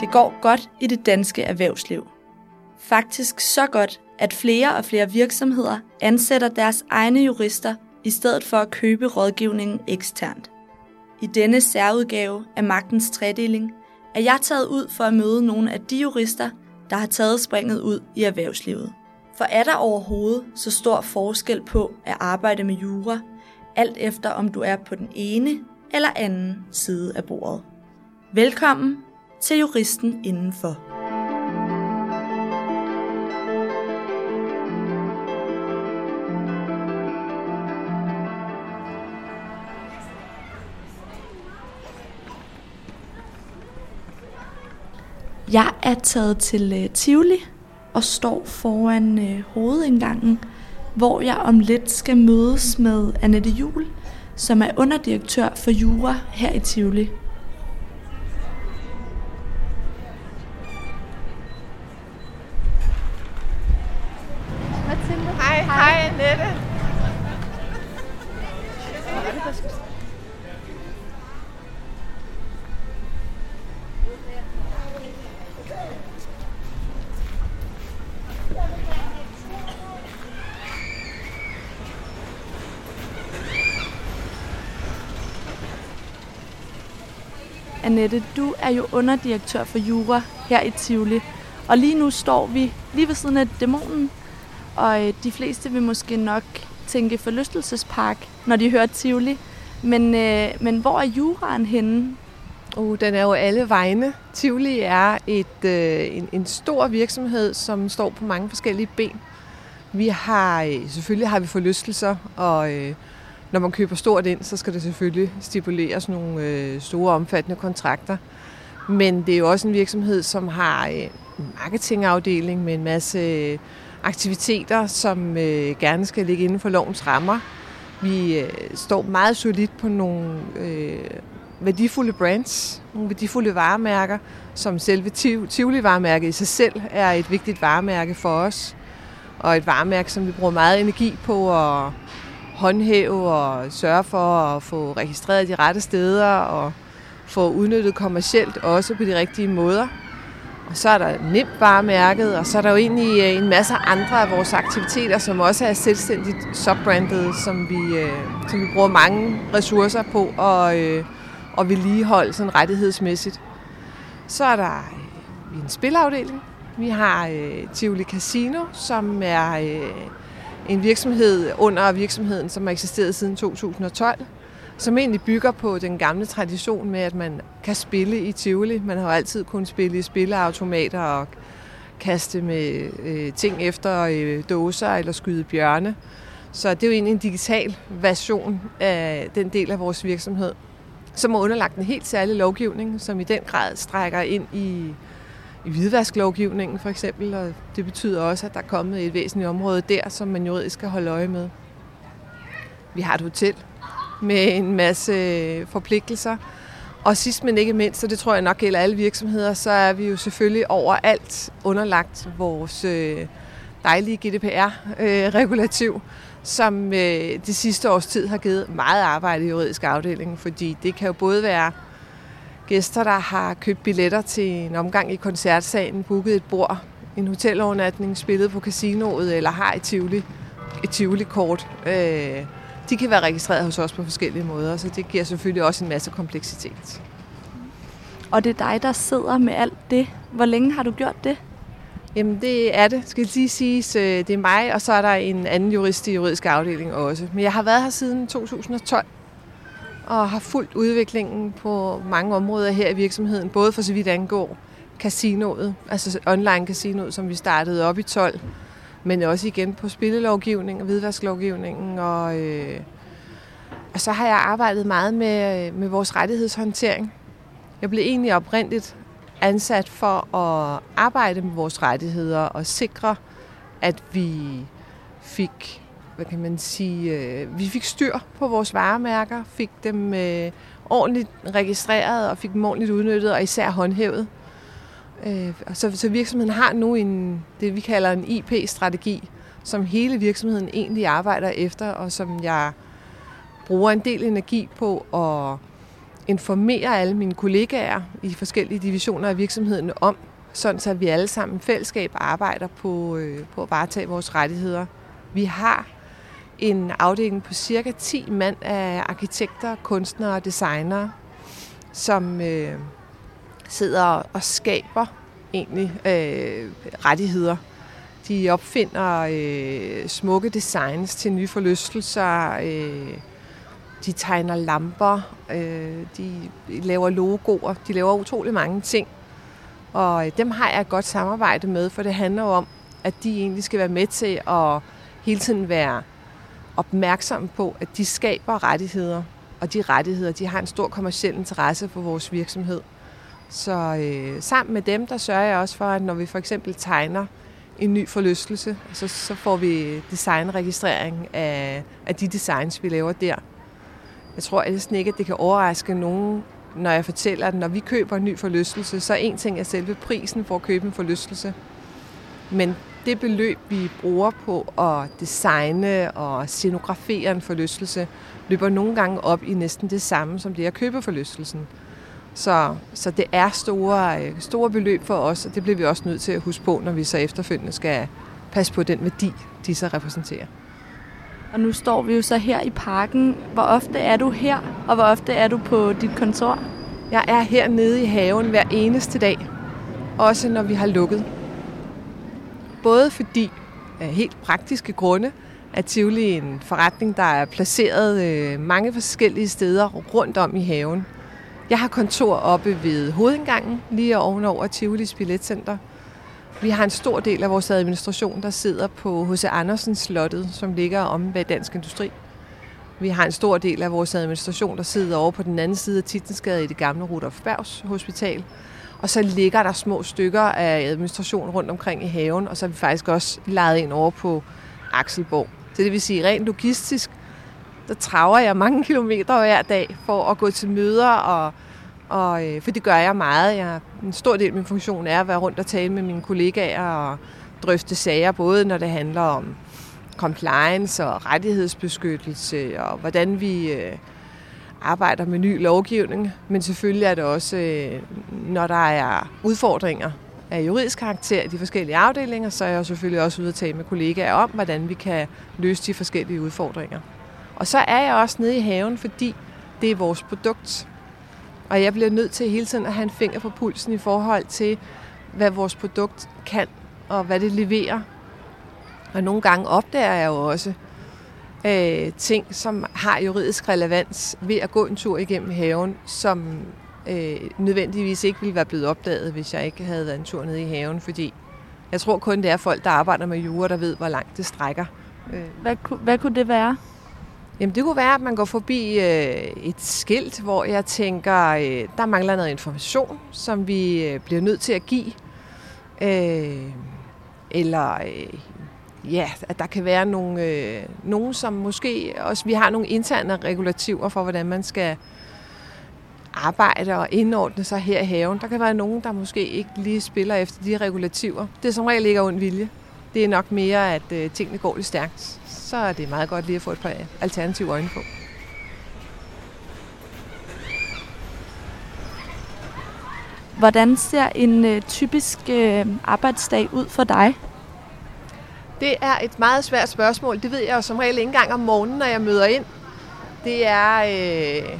Det går godt i det danske erhvervsliv. Faktisk så godt, at flere og flere virksomheder ansætter deres egne jurister i stedet for at købe rådgivningen eksternt. I denne særudgave af Magtens Tredeling er jeg taget ud for at møde nogle af de jurister, der har taget springet ud i erhvervslivet. For er der overhovedet så stor forskel på at arbejde med jura, alt efter om du er på den ene eller anden side af bordet? Velkommen til Juristen Indenfor. Jeg er taget til øh, Tivoli og står foran øh, hovedindgangen, hvor jeg om lidt skal mødes med Annette Jul, som er underdirektør for Jura her i Tivoli. Annette, du er jo underdirektør for Jura her i Tivoli. Og lige nu står vi lige ved siden af dæmonen, og øh, de fleste vil måske nok tænke forlystelsespark, når de hører Tivoli. Men, øh, men hvor er juraen henne? Uh, den er jo alle vegne. Tivoli er et, øh, en, en stor virksomhed, som står på mange forskellige ben. Vi har, øh, selvfølgelig har vi forlystelser, og øh, når man køber stort ind, så skal det selvfølgelig stipuleres nogle øh, store omfattende kontrakter. Men det er jo også en virksomhed, som har øh, en marketingafdeling med en masse øh, aktiviteter, som øh, gerne skal ligge inden for lovens rammer. Vi øh, står meget solidt på nogle øh, værdifulde brands, nogle værdifulde varemærker, som selve Tivoli-varemærket i sig selv er et vigtigt varemærke for os. Og et varemærke, som vi bruger meget energi på at håndhæve og sørge for at få registreret de rette steder og få udnyttet kommercielt også på de rigtige måder. Og så er der nemt varemærket, og så er der jo egentlig øh, en masse andre af vores aktiviteter, som også er selvstændigt subbrandet, som vi, øh, som vi bruger mange ressourcer på og, og øh, vedligeholde sådan rettighedsmæssigt. Så er der en spilafdeling. Vi har øh, Tivoli Casino, som er øh, en virksomhed under virksomheden, som har eksisteret siden 2012, som egentlig bygger på den gamle tradition med, at man kan spille i Tivoli. Man har jo altid kunnet spille i spilleautomater og kaste med øh, ting efter øh, dåser eller skyde bjørne. Så det er jo egentlig en digital version af den del af vores virksomhed, som er underlagt en helt særlig lovgivning, som i den grad strækker ind i i hvidvasklovgivningen for eksempel, og det betyder også, at der er kommet et væsentligt område der, som man juridisk skal holde øje med. Vi har et hotel med en masse øh, forpligtelser, og sidst men ikke mindst, og det tror jeg nok gælder alle virksomheder, så er vi jo selvfølgelig overalt underlagt vores øh, dejlige GDPR-regulativ, øh, som det sidste års tid har givet meget arbejde i juridisk afdeling, fordi det kan jo både være gæster, der har købt billetter til en omgang i koncertsalen, booket et bord, en hotelovernatning, spillet på casinoet eller har et Tivoli, et Tivoli-kort. Øh, de kan være registreret hos os på forskellige måder, så det giver selvfølgelig også en masse kompleksitet. Og det er dig, der sidder med alt det. Hvor længe har du gjort det? Jamen det er det, skal jeg lige sige. Øh, det er mig, og så er der en anden jurist i juridisk afdeling også. Men jeg har været her siden 2012 og har fulgt udviklingen på mange områder her i virksomheden, både for så vidt angår casinoet, altså online casinoet, som vi startede op i 12, men også igen på spillelovgivningen og hvidvasklovgivningen. Og, øh, og så har jeg arbejdet meget med, øh, med vores rettighedshåndtering. Jeg blev egentlig oprindeligt ansat for at arbejde med vores rettigheder og sikre, at vi fik hvad kan man sige, øh, vi fik styr på vores varemærker, fik dem øh, ordentligt registreret og fik dem ordentligt udnyttet og især håndhævet. Øh, så, så virksomheden har nu en, det vi kalder en IP-strategi, som hele virksomheden egentlig arbejder efter, og som jeg bruger en del energi på at informere alle mine kollegaer i forskellige divisioner af virksomheden om, sådan så vi alle sammen fællesskab arbejder på, øh, på at varetage vores rettigheder. Vi har en afdeling på cirka 10 mand af arkitekter, kunstnere og designere, som øh, sidder og skaber egentlig øh, rettigheder. De opfinder øh, smukke designs til nye forlystelser, øh, de tegner lamper, øh, de laver logoer, de laver utrolig mange ting. Og øh, dem har jeg et godt samarbejde med, for det handler jo om, at de egentlig skal være med til at hele tiden være opmærksomme på, at de skaber rettigheder, og de rettigheder, de har en stor kommersiel interesse for vores virksomhed. Så øh, sammen med dem, der sørger jeg også for, at når vi for eksempel tegner en ny forlystelse, så, så får vi designregistrering af, af de designs, vi laver der. Jeg tror næsten ikke, at det kan overraske nogen, når jeg fortæller, at når vi køber en ny forlystelse, så er en ting er selve prisen for at købe en forlystelse. Men det beløb, vi bruger på at designe og scenografere en forlystelse, løber nogle gange op i næsten det samme, som det at købe forlystelsen. Så, så det er store, øh, store beløb for os, og det bliver vi også nødt til at huske på, når vi så efterfølgende skal passe på den værdi, de så repræsenterer. Og nu står vi jo så her i parken. Hvor ofte er du her, og hvor ofte er du på dit kontor? Jeg er hernede i haven hver eneste dag, også når vi har lukket. Både fordi af helt praktiske grunde, at Tivoli er en forretning, der er placeret øh, mange forskellige steder rundt om i haven. Jeg har kontor oppe ved hovedindgangen, lige ovenover Tivolis Billetcenter. Vi har en stor del af vores administration, der sidder på H.C. Andersens slottet, som ligger om bag Dansk Industri. Vi har en stor del af vores administration, der sidder over på den anden side af Titensgade i det gamle Rudolf Bergs Hospital. Og så ligger der små stykker af administration rundt omkring i haven, og så er vi faktisk også lejet ind over på Akselborg. Så det vil sige, rent logistisk, der traver jeg mange kilometer hver dag for at gå til møder, og, og, øh, for det gør jeg meget. Jeg, en stor del af min funktion er at være rundt og tale med mine kollegaer og drøfte sager, både når det handler om compliance og rettighedsbeskyttelse, og hvordan vi øh, arbejder med ny lovgivning. Men selvfølgelig er det også, øh, når der er udfordringer af juridisk karakter i de forskellige afdelinger, så er jeg selvfølgelig også ude at tale med kollegaer om, hvordan vi kan løse de forskellige udfordringer. Og så er jeg også nede i haven, fordi det er vores produkt. Og jeg bliver nødt til hele tiden at have en finger på pulsen i forhold til, hvad vores produkt kan, og hvad det leverer. Og nogle gange opdager jeg jo også øh, ting, som har juridisk relevans ved at gå en tur igennem haven, som øh, nødvendigvis ikke ville være blevet opdaget, hvis jeg ikke havde været en tur nede i haven, fordi jeg tror kun, det er folk, der arbejder med jura, der ved, hvor langt det strækker. Øh. Hvad, hvad kunne det være? Jamen det kunne være, at man går forbi øh, et skilt, hvor jeg tænker, øh, der mangler noget information, som vi øh, bliver nødt til at give. Øh, eller øh, ja, at der kan være nogle, øh, nogen, som måske også, vi har nogle interne regulativer for, hvordan man skal arbejde og indordne sig her i haven. Der kan være nogen, der måske ikke lige spiller efter de regulativer. Det er som regel ikke ond vilje. Det er nok mere, at øh, tingene går lidt stærkt så er det meget godt lige at få et par alternative øjne på. Hvordan ser en øh, typisk øh, arbejdsdag ud for dig? Det er et meget svært spørgsmål. Det ved jeg jo som regel ikke engang om morgenen, når jeg møder ind. Det er, øh,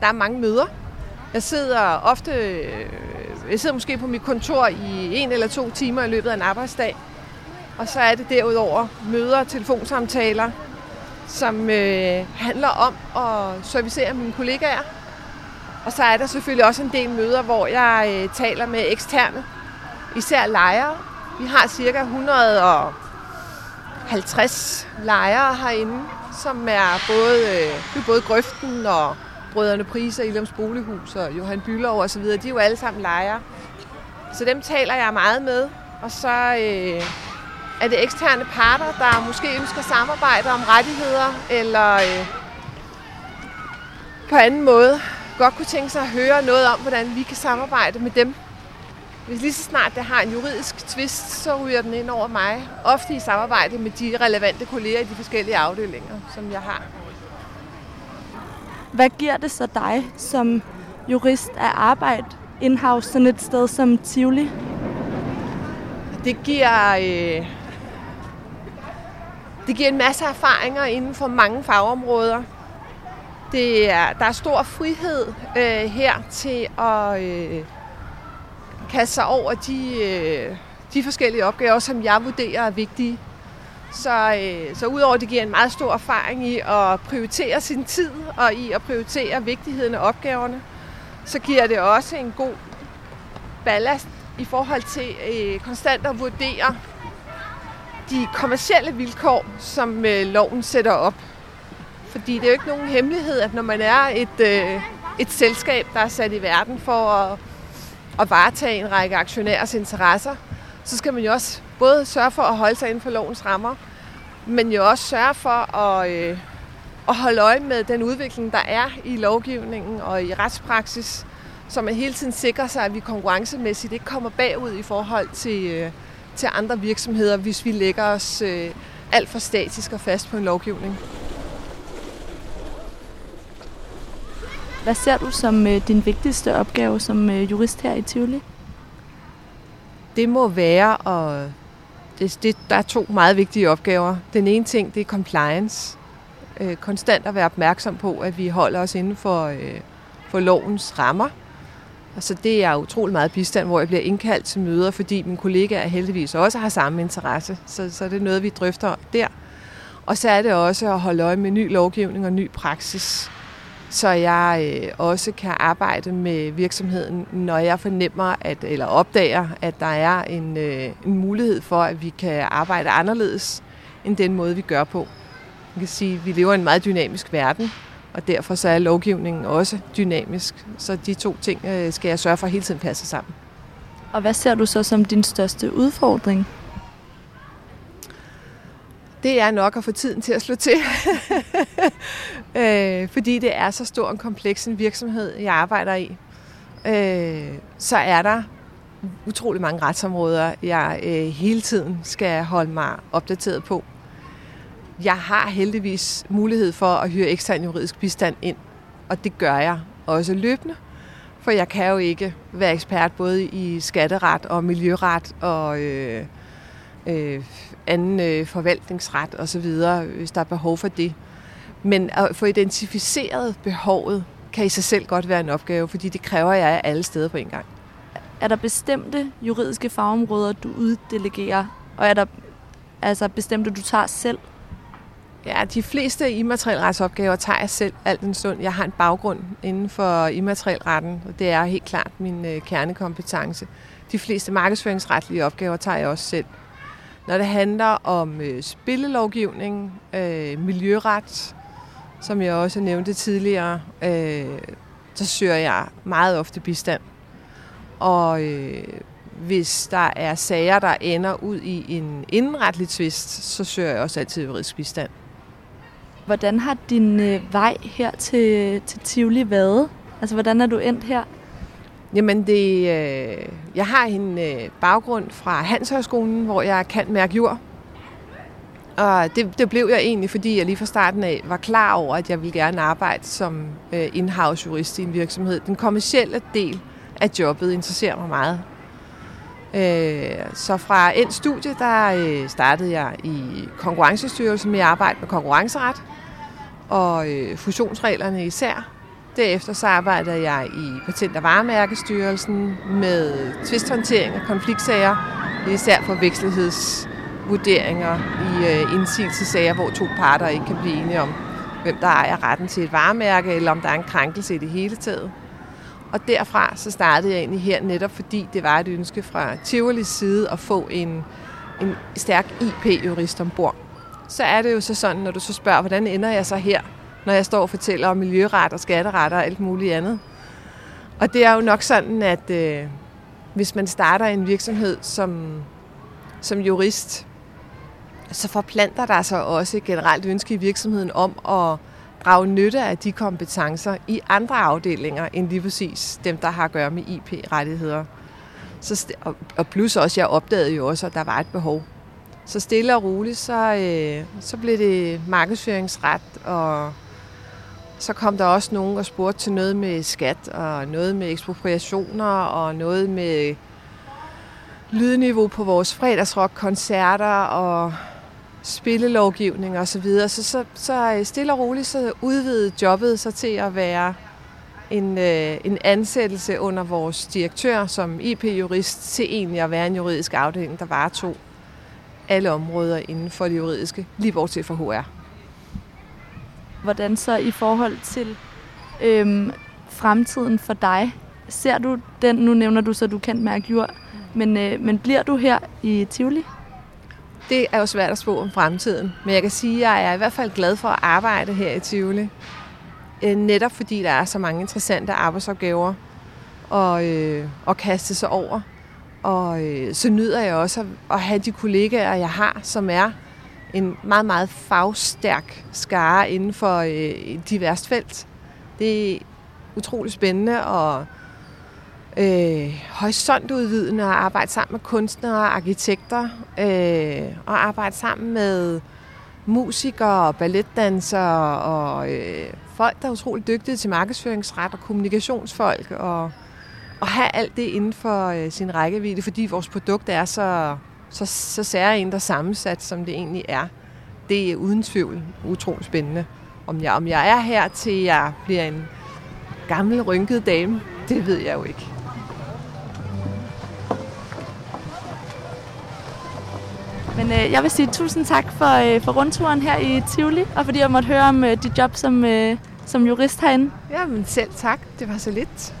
der er mange møder. Jeg sidder ofte, øh, jeg sidder måske på mit kontor i en eller to timer i løbet af en arbejdsdag. Og så er det derudover møder og telefonsamtaler, som øh, handler om at servicere mine kollegaer. Og så er der selvfølgelig også en del møder, hvor jeg øh, taler med eksterne, især lejere. Vi har cirka 100 og 50 lejere herinde, som er både, øh, både Grøften og Brødrene Priser, Ilums Bolighus og Johan Bylov osv. De er jo alle sammen lejere. Så dem taler jeg meget med. Og så øh, er det eksterne parter, der måske ønsker samarbejde om rettigheder, eller øh, på anden måde godt kunne tænke sig at høre noget om, hvordan vi kan samarbejde med dem. Hvis lige så snart det har en juridisk tvist, så ryger den ind over mig. Ofte i samarbejde med de relevante kolleger i de forskellige afdelinger, som jeg har. Hvad giver det så dig som jurist at arbejde in-house sådan et sted som Tivoli? Det giver, øh, det giver en masse erfaringer inden for mange fagområder. Det er, der er stor frihed øh, her til at øh, kaste sig over de, øh, de forskellige opgaver, som jeg vurderer er vigtige. Så, øh, så udover at det giver en meget stor erfaring i at prioritere sin tid og i at prioritere vigtigheden af opgaverne, så giver det også en god ballast i forhold til øh, konstant at vurdere de kommercielle vilkår, som øh, loven sætter op. Fordi det er jo ikke nogen hemmelighed, at når man er et, øh, et selskab, der er sat i verden for at, at varetage en række aktionærers interesser, så skal man jo også både sørge for at holde sig inden for lovens rammer, men jo også sørge for at, øh, at holde øje med den udvikling, der er i lovgivningen og i retspraksis, så man hele tiden sikrer sig, at vi konkurrencemæssigt ikke kommer bagud i forhold til, øh, til andre virksomheder, hvis vi lægger os øh, alt for statisk og fast på en lovgivning. Hvad ser du som øh, din vigtigste opgave som øh, jurist her i Tivoli? Det må være, og det, det, der er to meget vigtige opgaver. Den ene ting, det er compliance. Øh, konstant at være opmærksom på, at vi holder os inden for, øh, for lovens rammer. Og så det er utrolig meget bistand, hvor jeg bliver indkaldt til møder, fordi mine kollegaer heldigvis også har samme interesse. Så, så det er noget, vi drøfter der. Og så er det også at holde øje med ny lovgivning og ny praksis så jeg øh, også kan arbejde med virksomheden, når jeg fornemmer at, eller opdager, at der er en, øh, en mulighed for, at vi kan arbejde anderledes end den måde, vi gør på. Man kan sige, at vi lever i en meget dynamisk verden, og derfor så er lovgivningen også dynamisk. Så de to ting øh, skal jeg sørge for at hele tiden passe sammen. Og hvad ser du så som din største udfordring? Det er nok at få tiden til at slå til. øh, fordi det er så stor en kompleks en virksomhed, jeg arbejder i. Øh, så er der utrolig mange retsområder, jeg øh, hele tiden skal holde mig opdateret på. Jeg har heldigvis mulighed for at hyre ekstern juridisk bistand ind, og det gør jeg også løbende. For jeg kan jo ikke være ekspert både i skatteret og miljøret og øh, øh, anden øh, forvaltningsret osv., hvis der er behov for det. Men at få identificeret behovet kan i sig selv godt være en opgave, fordi det kræver jeg alle steder på en gang. Er der bestemte juridiske fagområder, du uddelegerer, og er der altså bestemte, du tager selv? Ja, de fleste immaterielretsopgaver tager jeg selv alt en stund. Jeg har en baggrund inden for immaterielretten, og det er helt klart min øh, kernekompetence. De fleste markedsføringsretlige opgaver tager jeg også selv. Når det handler om øh, spillelovgivning, øh, miljøret, som jeg også nævnte tidligere, øh, så søger jeg meget ofte bistand. Og øh, hvis der er sager, der ender ud i en indenretlig tvist, så søger jeg også altid juridisk bistand. Hvordan har din øh, vej her til, til Tivoli været? Altså, hvordan er du endt her? Jamen, det, øh, jeg har en øh, baggrund fra Hanshøjskolen, hvor jeg kan mærke jord. Og det, det blev jeg egentlig, fordi jeg lige fra starten af var klar over, at jeg ville gerne arbejde som øh, in-house jurist i en virksomhed. Den kommercielle del af jobbet interesserer mig meget. Øh, så fra en studie, der øh, startede jeg i Konkurrencestyrelsen med at arbejde med konkurrenceret og øh, fusionsreglerne især. Derefter så arbejdede jeg i Patent- og Varemærkestyrelsen med tvisthåndtering og konfliktsager, især for vekslighedsvurderinger i øh, indsigelsesager, hvor to parter ikke kan blive enige om, hvem der ejer retten til et varemærke, eller om der er en krænkelse i det hele taget. Og derfra så startede jeg egentlig her netop, fordi det var et ønske fra Tivolis side at få en, en stærk IP-jurist ombord. Så er det jo så sådan, når du så spørger, hvordan ender jeg så her? Når jeg står og fortæller om miljøret og skatteret og alt muligt andet. Og det er jo nok sådan, at øh, hvis man starter en virksomhed som, som jurist, så forplanter der sig også et generelt ønske i virksomheden om at drage nytte af de kompetencer i andre afdelinger end lige præcis dem, der har at gøre med IP-rettigheder. Så, og plus også, jeg opdagede jo også, at der var et behov. Så stille og roligt, så, øh, så blev det markedsføringsret og så kom der også nogen og spurgte til noget med skat, og noget med ekspropriationer, og noget med lydniveau på vores fredagsrockkoncerter, og spillelovgivning og så videre. Så, så, så øh, stille og roligt så udvidede jobbet sig til at være en, øh, en ansættelse under vores direktør som IP-jurist til egentlig at være en juridisk afdeling, der varetog alle områder inden for det juridiske, lige bortset fra HR. Hvordan så i forhold til øhm, fremtiden for dig? Ser du den, nu nævner du så, at du kan mærke jord, men, øh, men bliver du her i Tivoli? Det er jo svært at spå om fremtiden, men jeg kan sige, at jeg er i hvert fald glad for at arbejde her i Tivoli. Øh, netop fordi der er så mange interessante arbejdsopgaver og, øh, at kaste sig over. Og øh, så nyder jeg også at have de kollegaer, jeg har, som er en meget, meget fagstærk skare inden for øh, et diverst felt. Det er utrolig spændende og øh, horisontudvidende at arbejde sammen med kunstnere og arkitekter, øh, og arbejde sammen med musikere og balletdansere og øh, folk, der er utrolig dygtige til markedsføringsret og kommunikationsfolk, og, og have alt det inden for øh, sin rækkevidde, fordi vores produkt er så, så, så særligt og sammensat, som det egentlig er. Det er uden tvivl utrolig spændende. Om jeg, om jeg er her til jeg bliver en gammel, rynket dame, det ved jeg jo ikke. Men øh, jeg vil sige tusind tak for, øh, for rundturen her i Tivoli, og fordi jeg måtte høre om øh, dit job som, øh, som jurist herinde. Jamen selv tak. Det var så lidt.